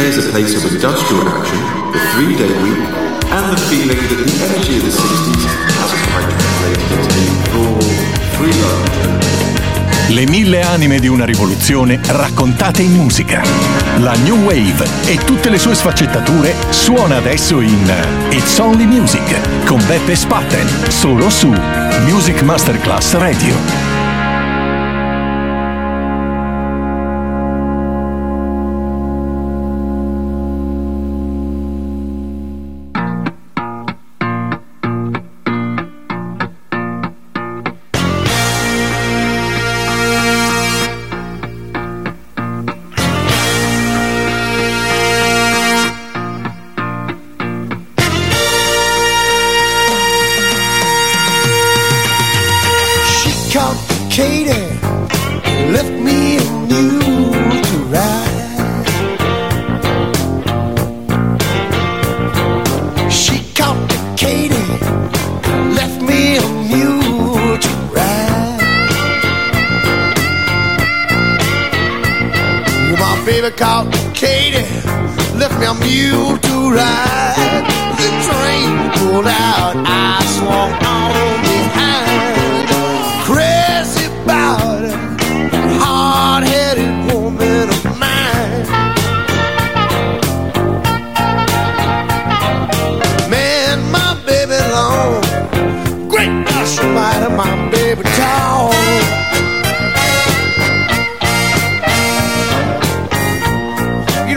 As a place of industrial action, the three-day week, and the feeling that the energy of the 60s hasn't quite translated into raw, free love. Le mille anime di una rivoluzione raccontate in musica. La New Wave e tutte le sue sfaccettature suona adesso in It's Only Music con Beppe Spatten, solo su Music Masterclass Radio.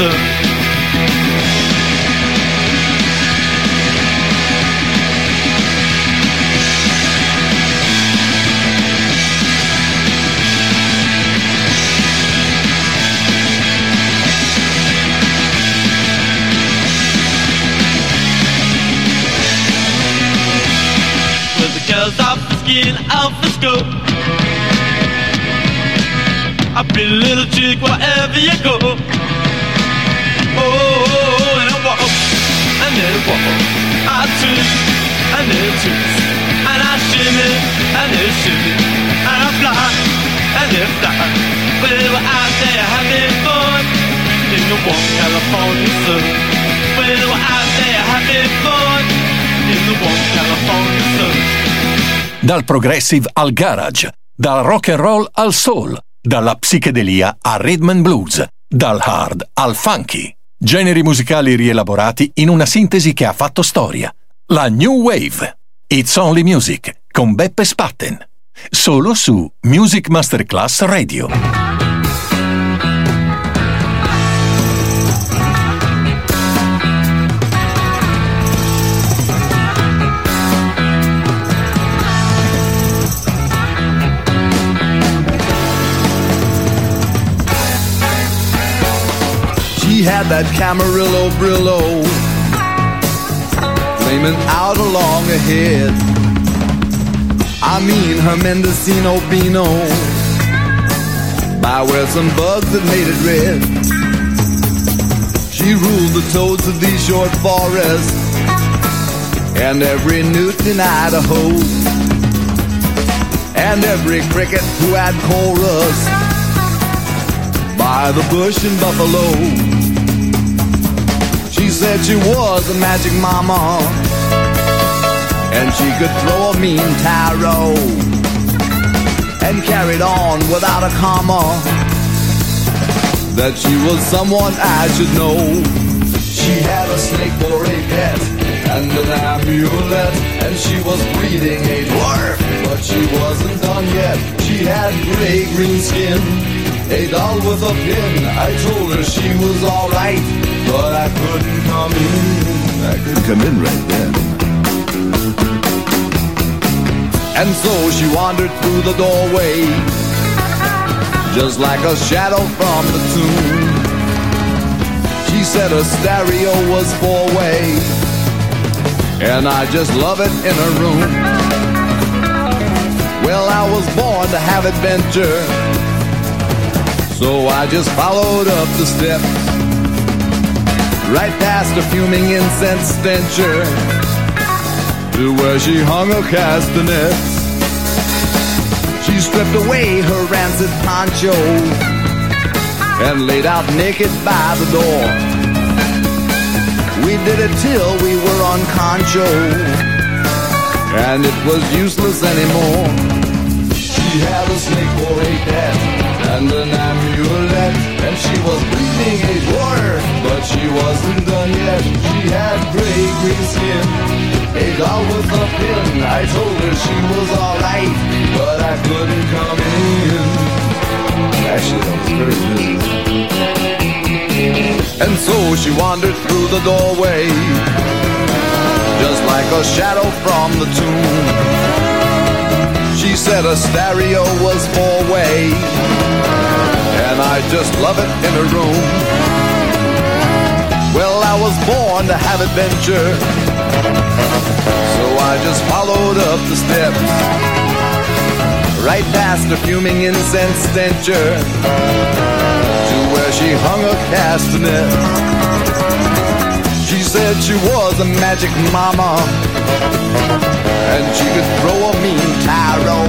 California warm California sun. We're out there having fun in the warm California sun. Dal progressive al garage, dal rock and roll al soul, dalla psichedelia al rhythm and blues, dal hard al funky. Generi musicali rielaborati in una sintesi che ha fatto storia. La New Wave. It's Only Music con Beppe Spatten. Solo su Music Masterclass Radio. Had that Camarillo Brillo flaming out along ahead. I mean her Mendocino Beano by where some bugs had made it red. She ruled the toads of these short forests and every newt in Idaho and every cricket who had chorus by the bush and Buffalo. Said she was a magic mama and she could throw a mean tarot and carried on without a comma that she was someone I should know. She had a snake for a pet and an amulet and she was breeding a dwarf but she wasn't done yet. She had gray green skin a doll with a pin. I told her she was alright, but I couldn't come in. I couldn't come in right then. And so she wandered through the doorway, just like a shadow from the tomb. She said her stereo was four way, and I just love it in her room. Well, I was born to have adventure. So I just followed up the steps Right past a fuming incense stencher. To where she hung her castanets She stripped away her rancid poncho And laid out naked by the door. We did it till we were on concho And it was useless anymore. She had a snake for a pet and an amulet And she was breeding a dwarf But she wasn't done yet. She had gray green skin. A doll with a pin. I told her she was alright But I couldn't come in. Actually, that was very good. And so she wandered through the doorway Just like a shadow from the tomb she said a stereo was four way, and I just love it in a room. Well, I was born to have adventure, so I just followed up the steps, right past a fuming incense stencher, to where she hung a castanet. She said she was a magic mama, and she could throw a mean tarot,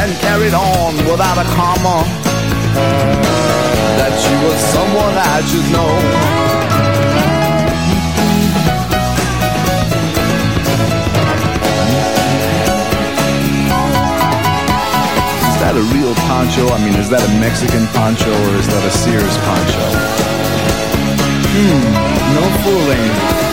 and carried on without a comma. That she was someone I should know. Is that a real poncho? I mean, is that a Mexican poncho or is that a Sears poncho? Hmm, no fooling.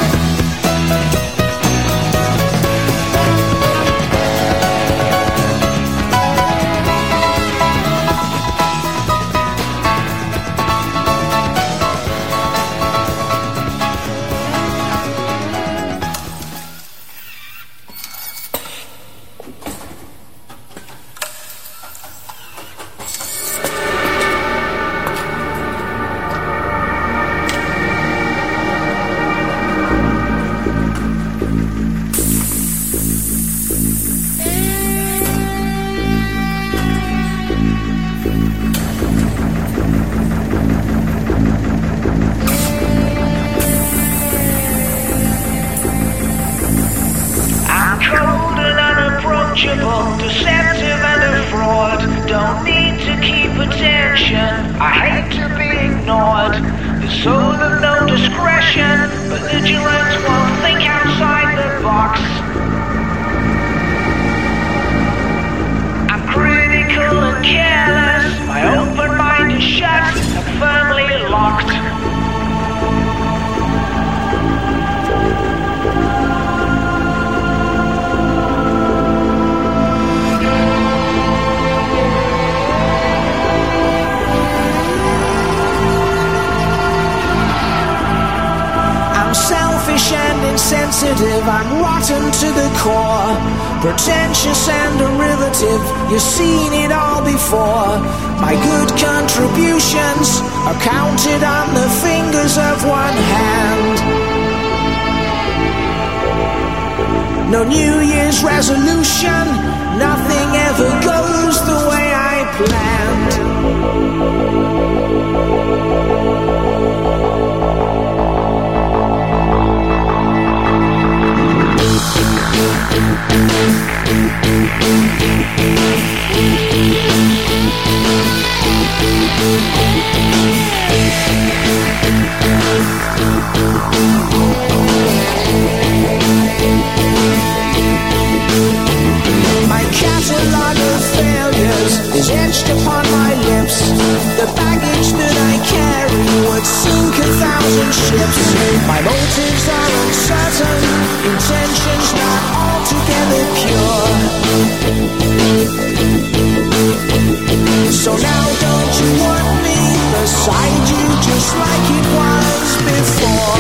So now don't you want me beside you just like it was before?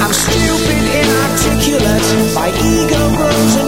I'm stupid, inarticulate, my ego grows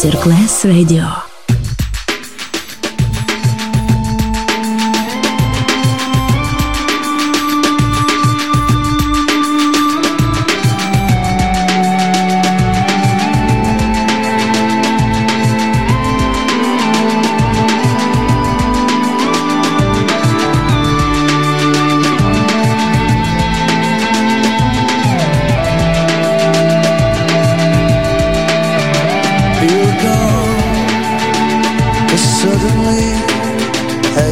Masterclass Radio.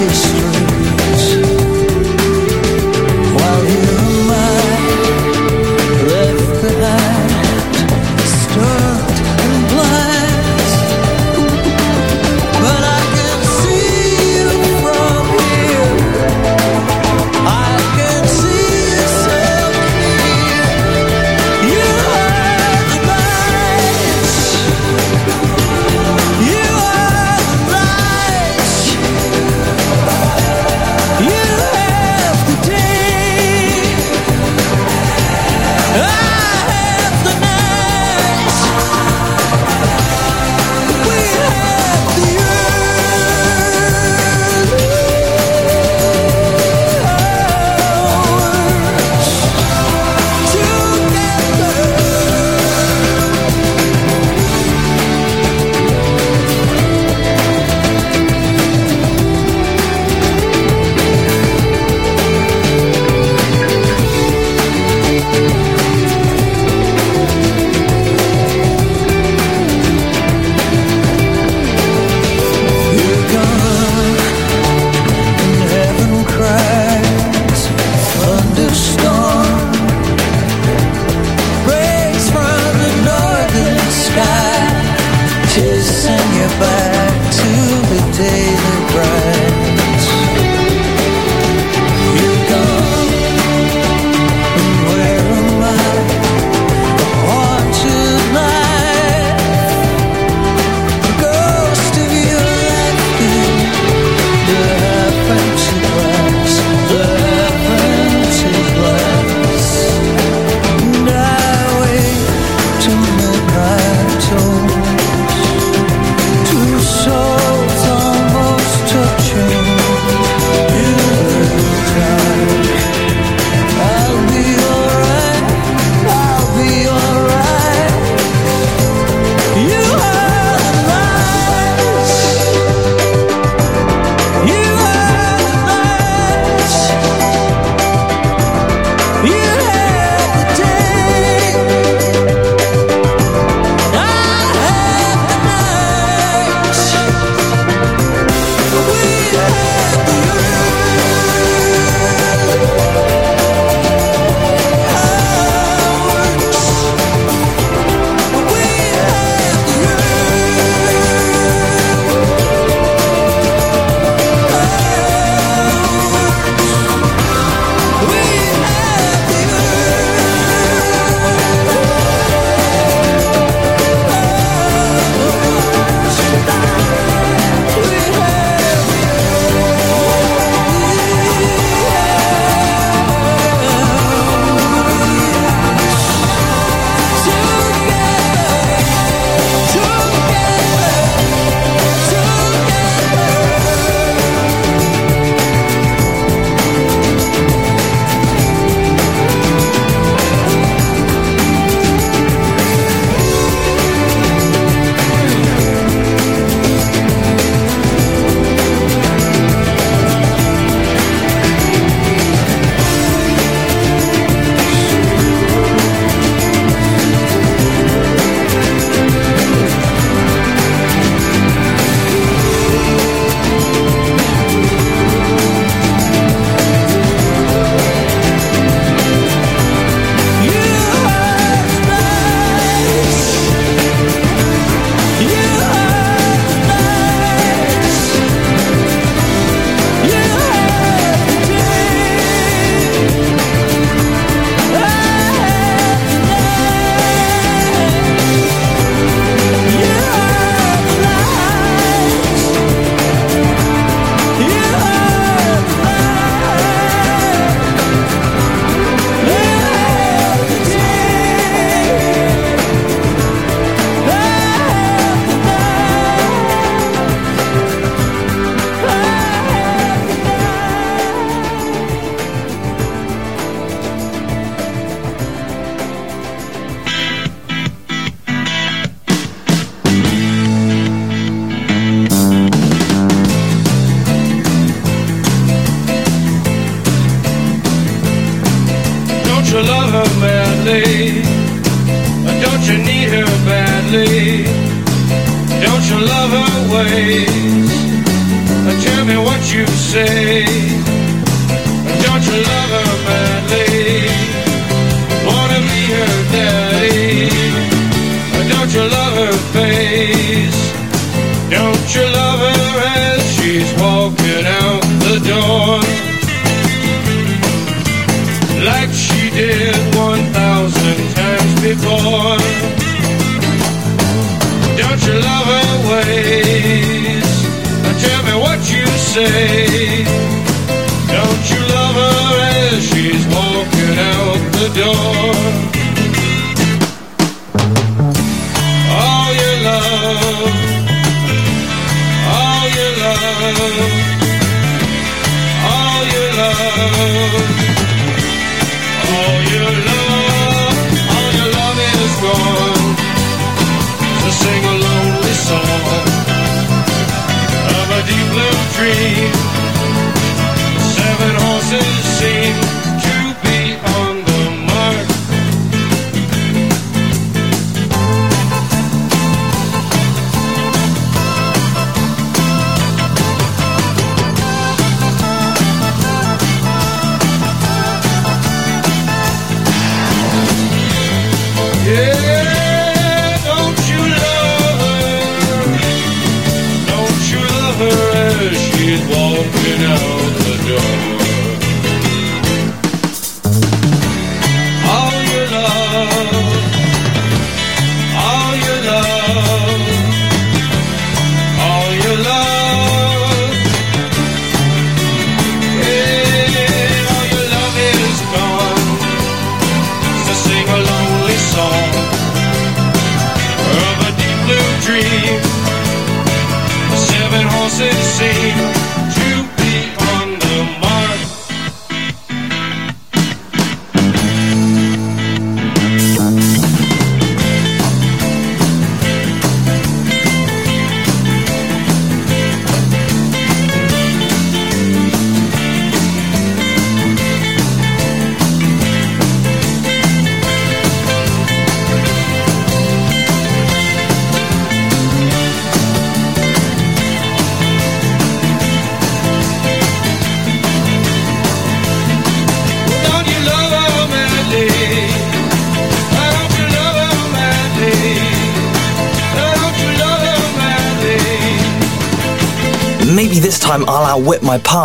this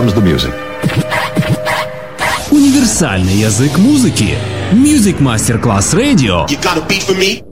Comes the music. Универсальный язык музыки. Music Masterclass Radio. You got a beat for me?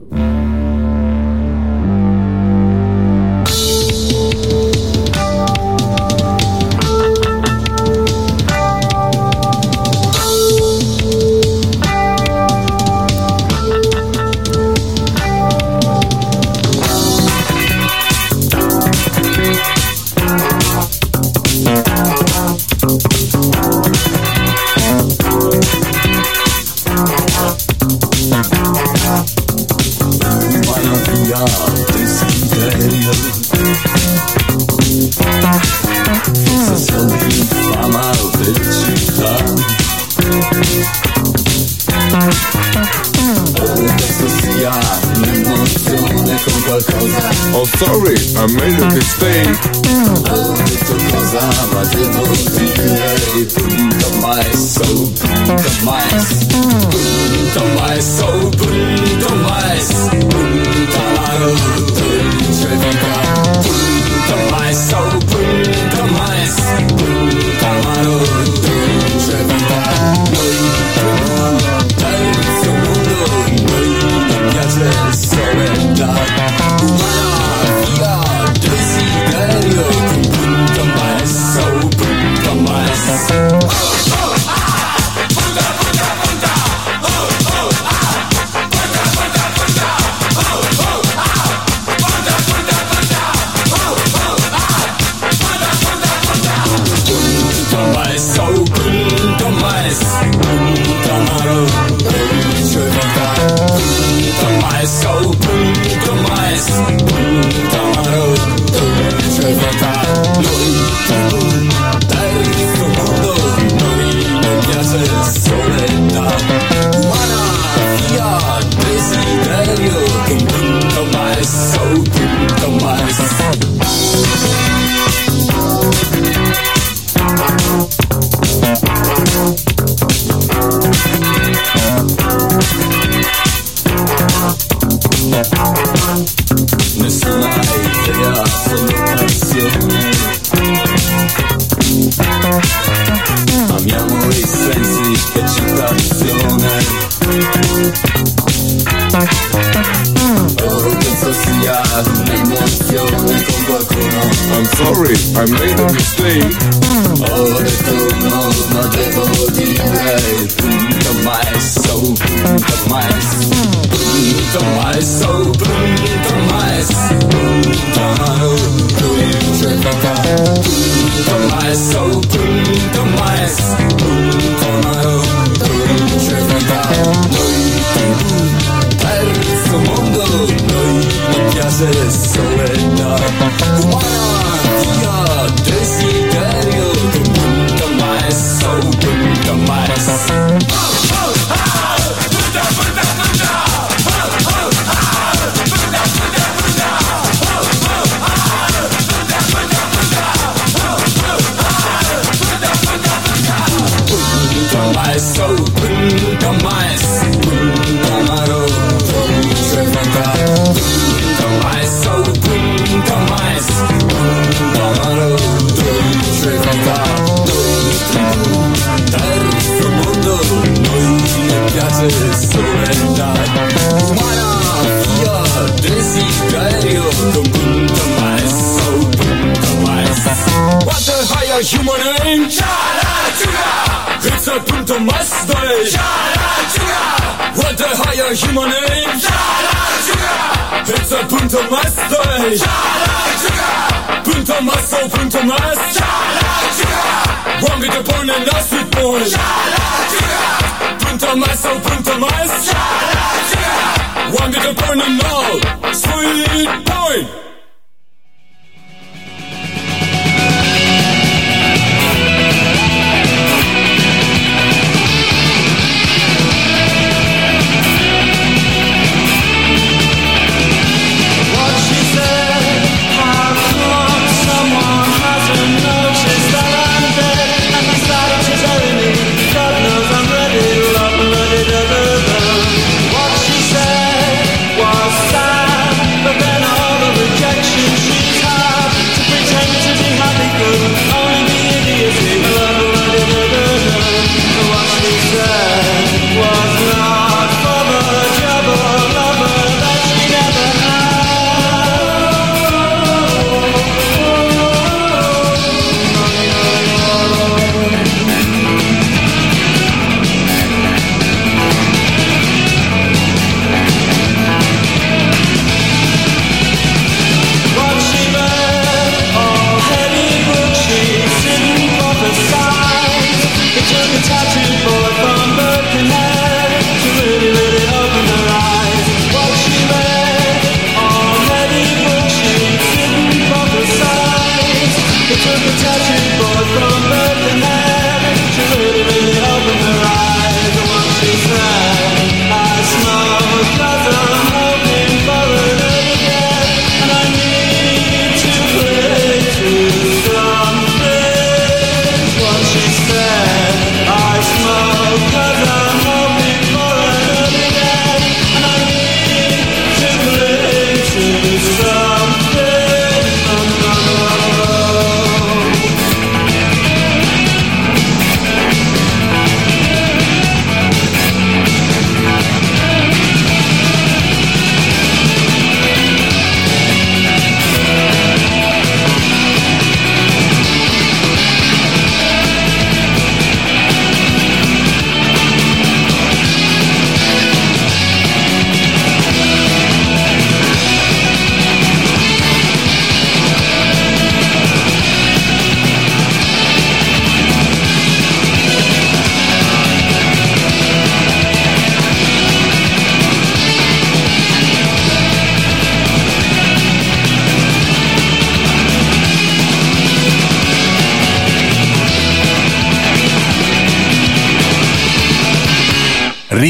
A sweet boy Punta mais,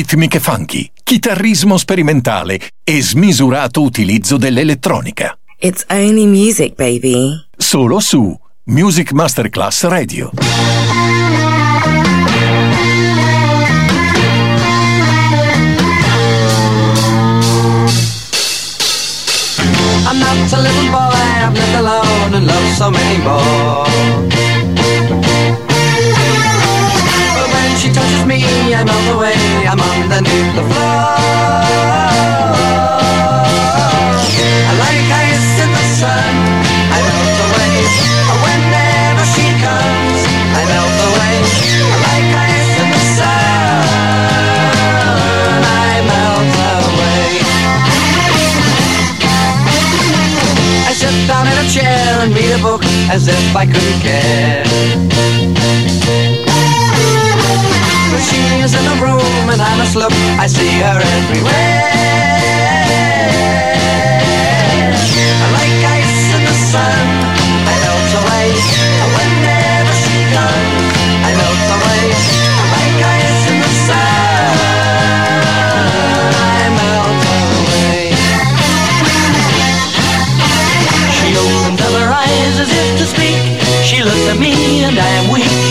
ritmiche funky, chitarrismo sperimentale e smisurato utilizzo dell'elettronica. It's only music, baby. Solo su Music Masterclass Radio. I'm not a little boy, I've lived alone and loved so many more. Me, I melt away, I'm underneath the floor. I like ice in the sun, I melt away. Whenever she comes, I melt away. Like ice in the sun, I melt away. I sit down in a chair and read a book as if I couldn't care. She is in the room and I'm asleep. I see her everywhere. Like ice in the sun. I melt away whenever she comes. I melt away. Like ice in the sun. I melt away. She up her eyes as if to speak. She looks at me and I am weak.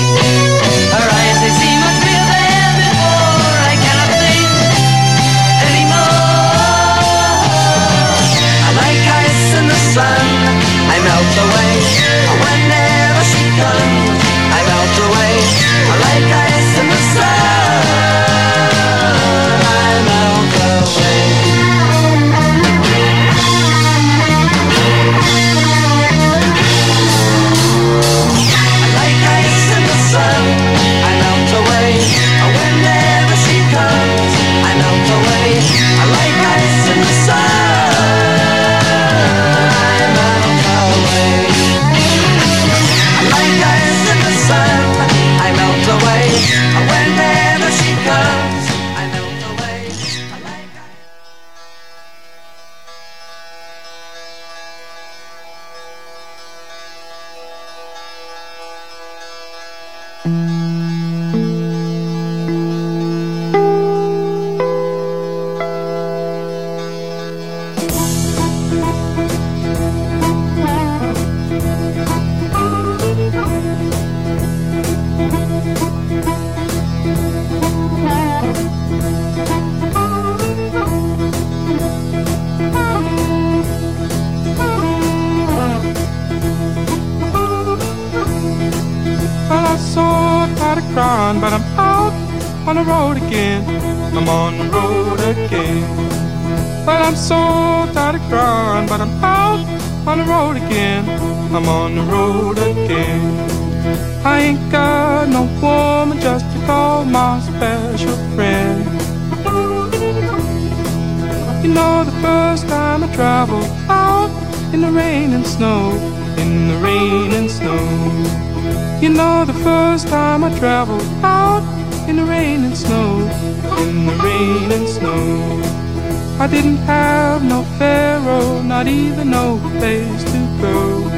I didn't have no pharaoh, not even no place to go.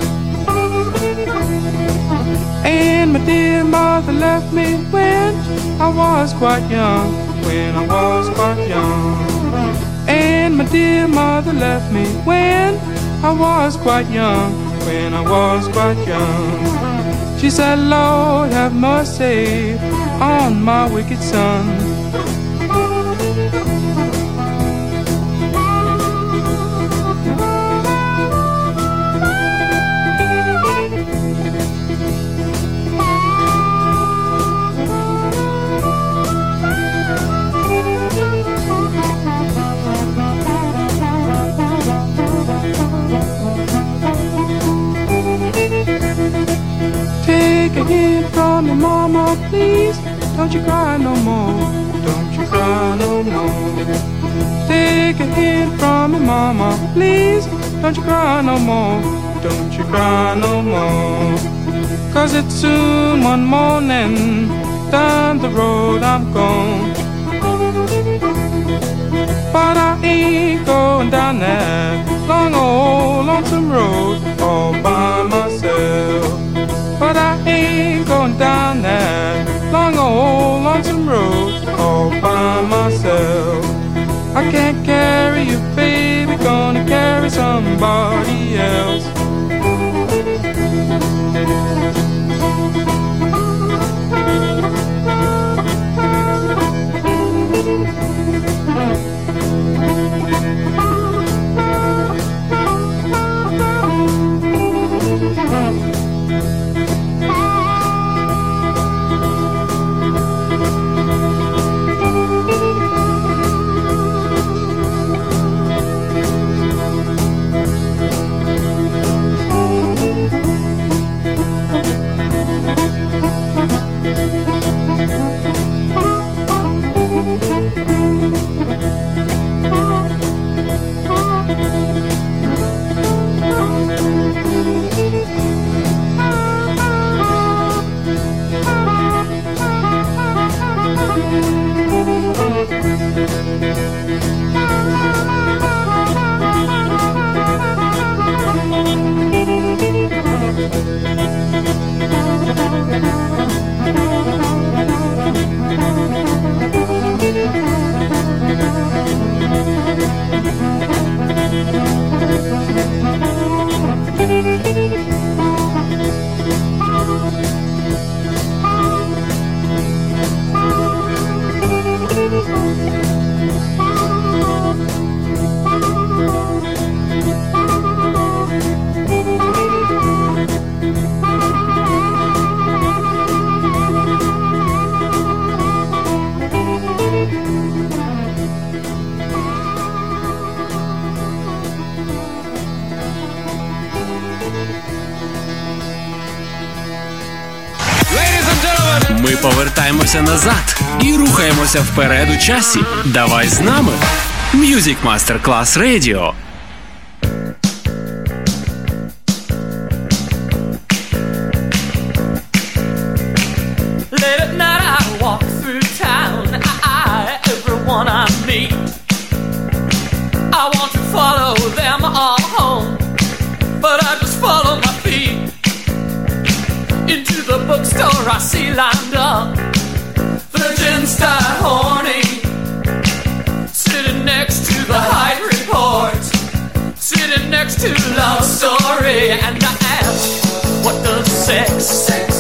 And my dear mother left me when I was quite young, when I was quite young. And my dear mother left me when I was quite young, when I was quite young. She said, Lord, have mercy on my wicked son. Hint from your mama, please. Don't you cry no more. Don't you cry no more. Take a hint from your mama, please. Don't you cry no more. Don't you cry no more. Cause it's soon one morning. Down the road I'm gone. But I ain't going down that long old lonesome road all by myself. But I ain't going down that long old lonesome road all by myself. I can't carry you, baby, gonna carry somebody else. Ми рухаємося вперед у часі. Давай з нами. Music Masterclass Radio. Late at night I walk through town. I, everyone I meet. I want to follow them all home, but I just follow my feet. Into the bookstore I see lined up. to the Hite Report. Sitting next to Love Story. And I ask, what does sex, sex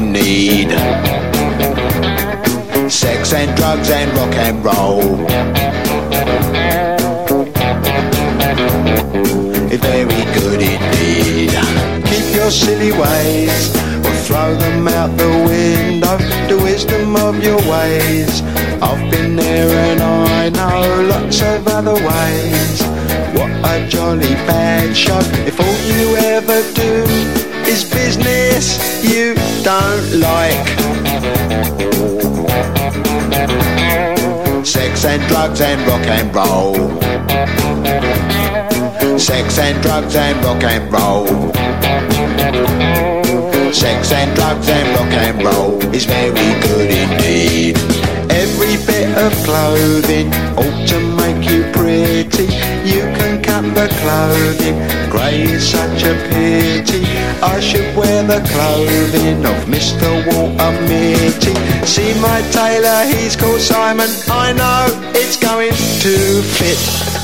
need. Sex and drugs and rock and roll very good indeed. Keep your silly ways or throw them out the window. The wisdom of your ways. I've been there and I know lots of other ways. What a jolly bad show if all you ever do business you don't like. Sex and drugs and rock and roll. Sex and drugs and rock and roll. Sex and drugs and rock and roll is very good indeed. Every bit of clothing ought to make you pretty. You can cut the clothing, grey is such a pity. I should wear the clothing of Mr. Walter Mitty. See my tailor, he's called Simon. I know it's going to fit.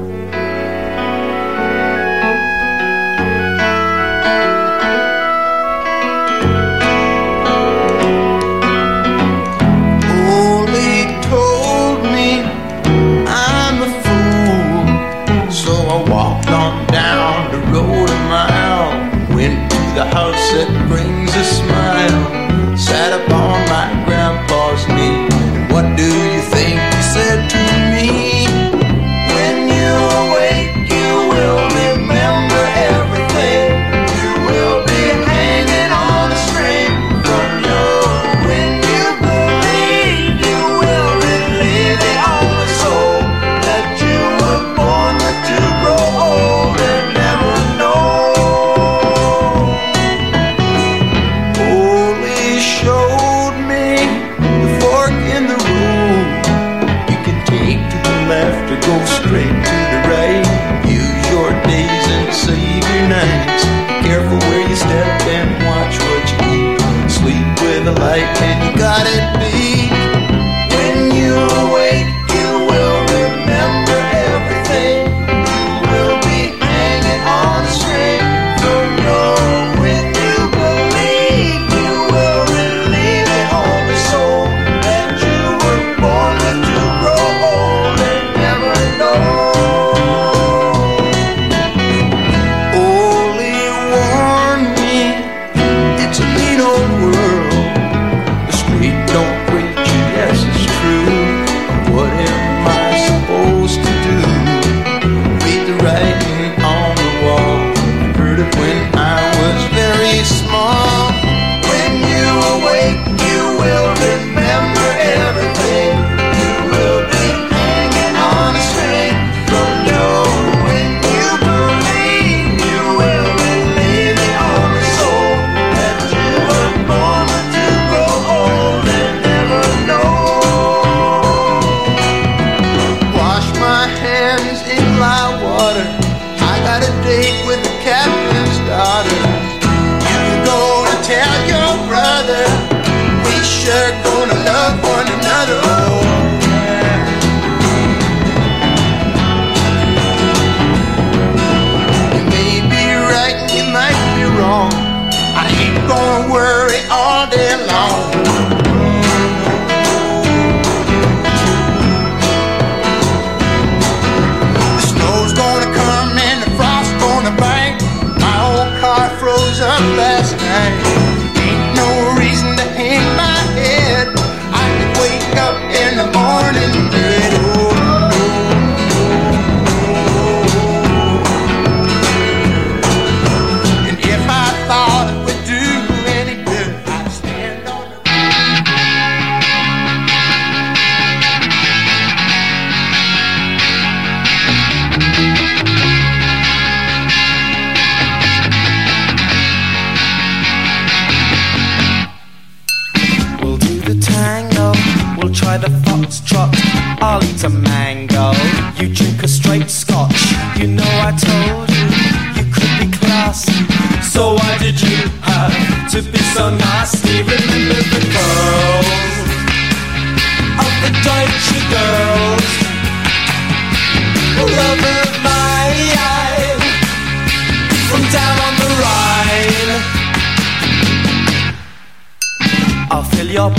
That brings a smile.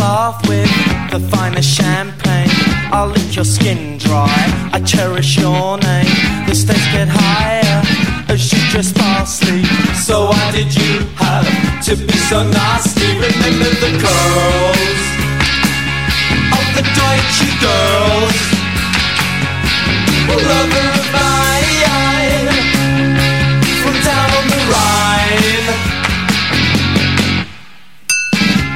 Bath with the finest champagne. I'll lick your skin dry. I cherish your name. The stakes get higher as you dress parsley. So why did you have to be so nasty? Remember the curls of the Deutsche girls. Lover of my eye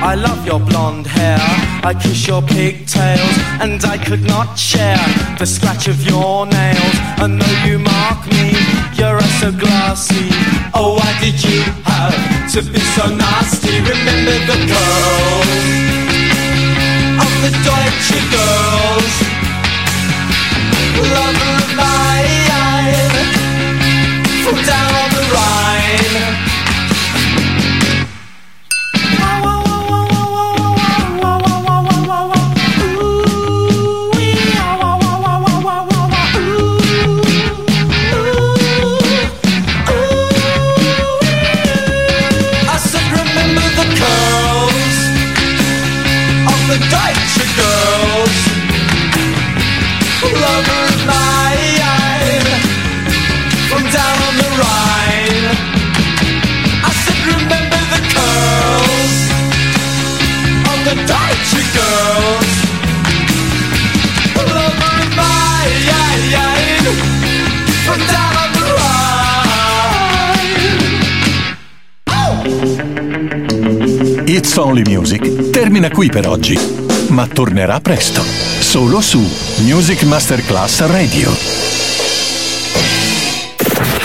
I love your blonde hair. I kiss your pigtails, and I could not share the scratch of your nails. And though you mark me, you're so glassy. Oh, why did you have to be so nasty? Remember the girls of the Deutsche girls. Lover of eye from down on the Rhine. It's Only Music termina qui per oggi, ma tornerà presto, solo su Music Masterclass Radio.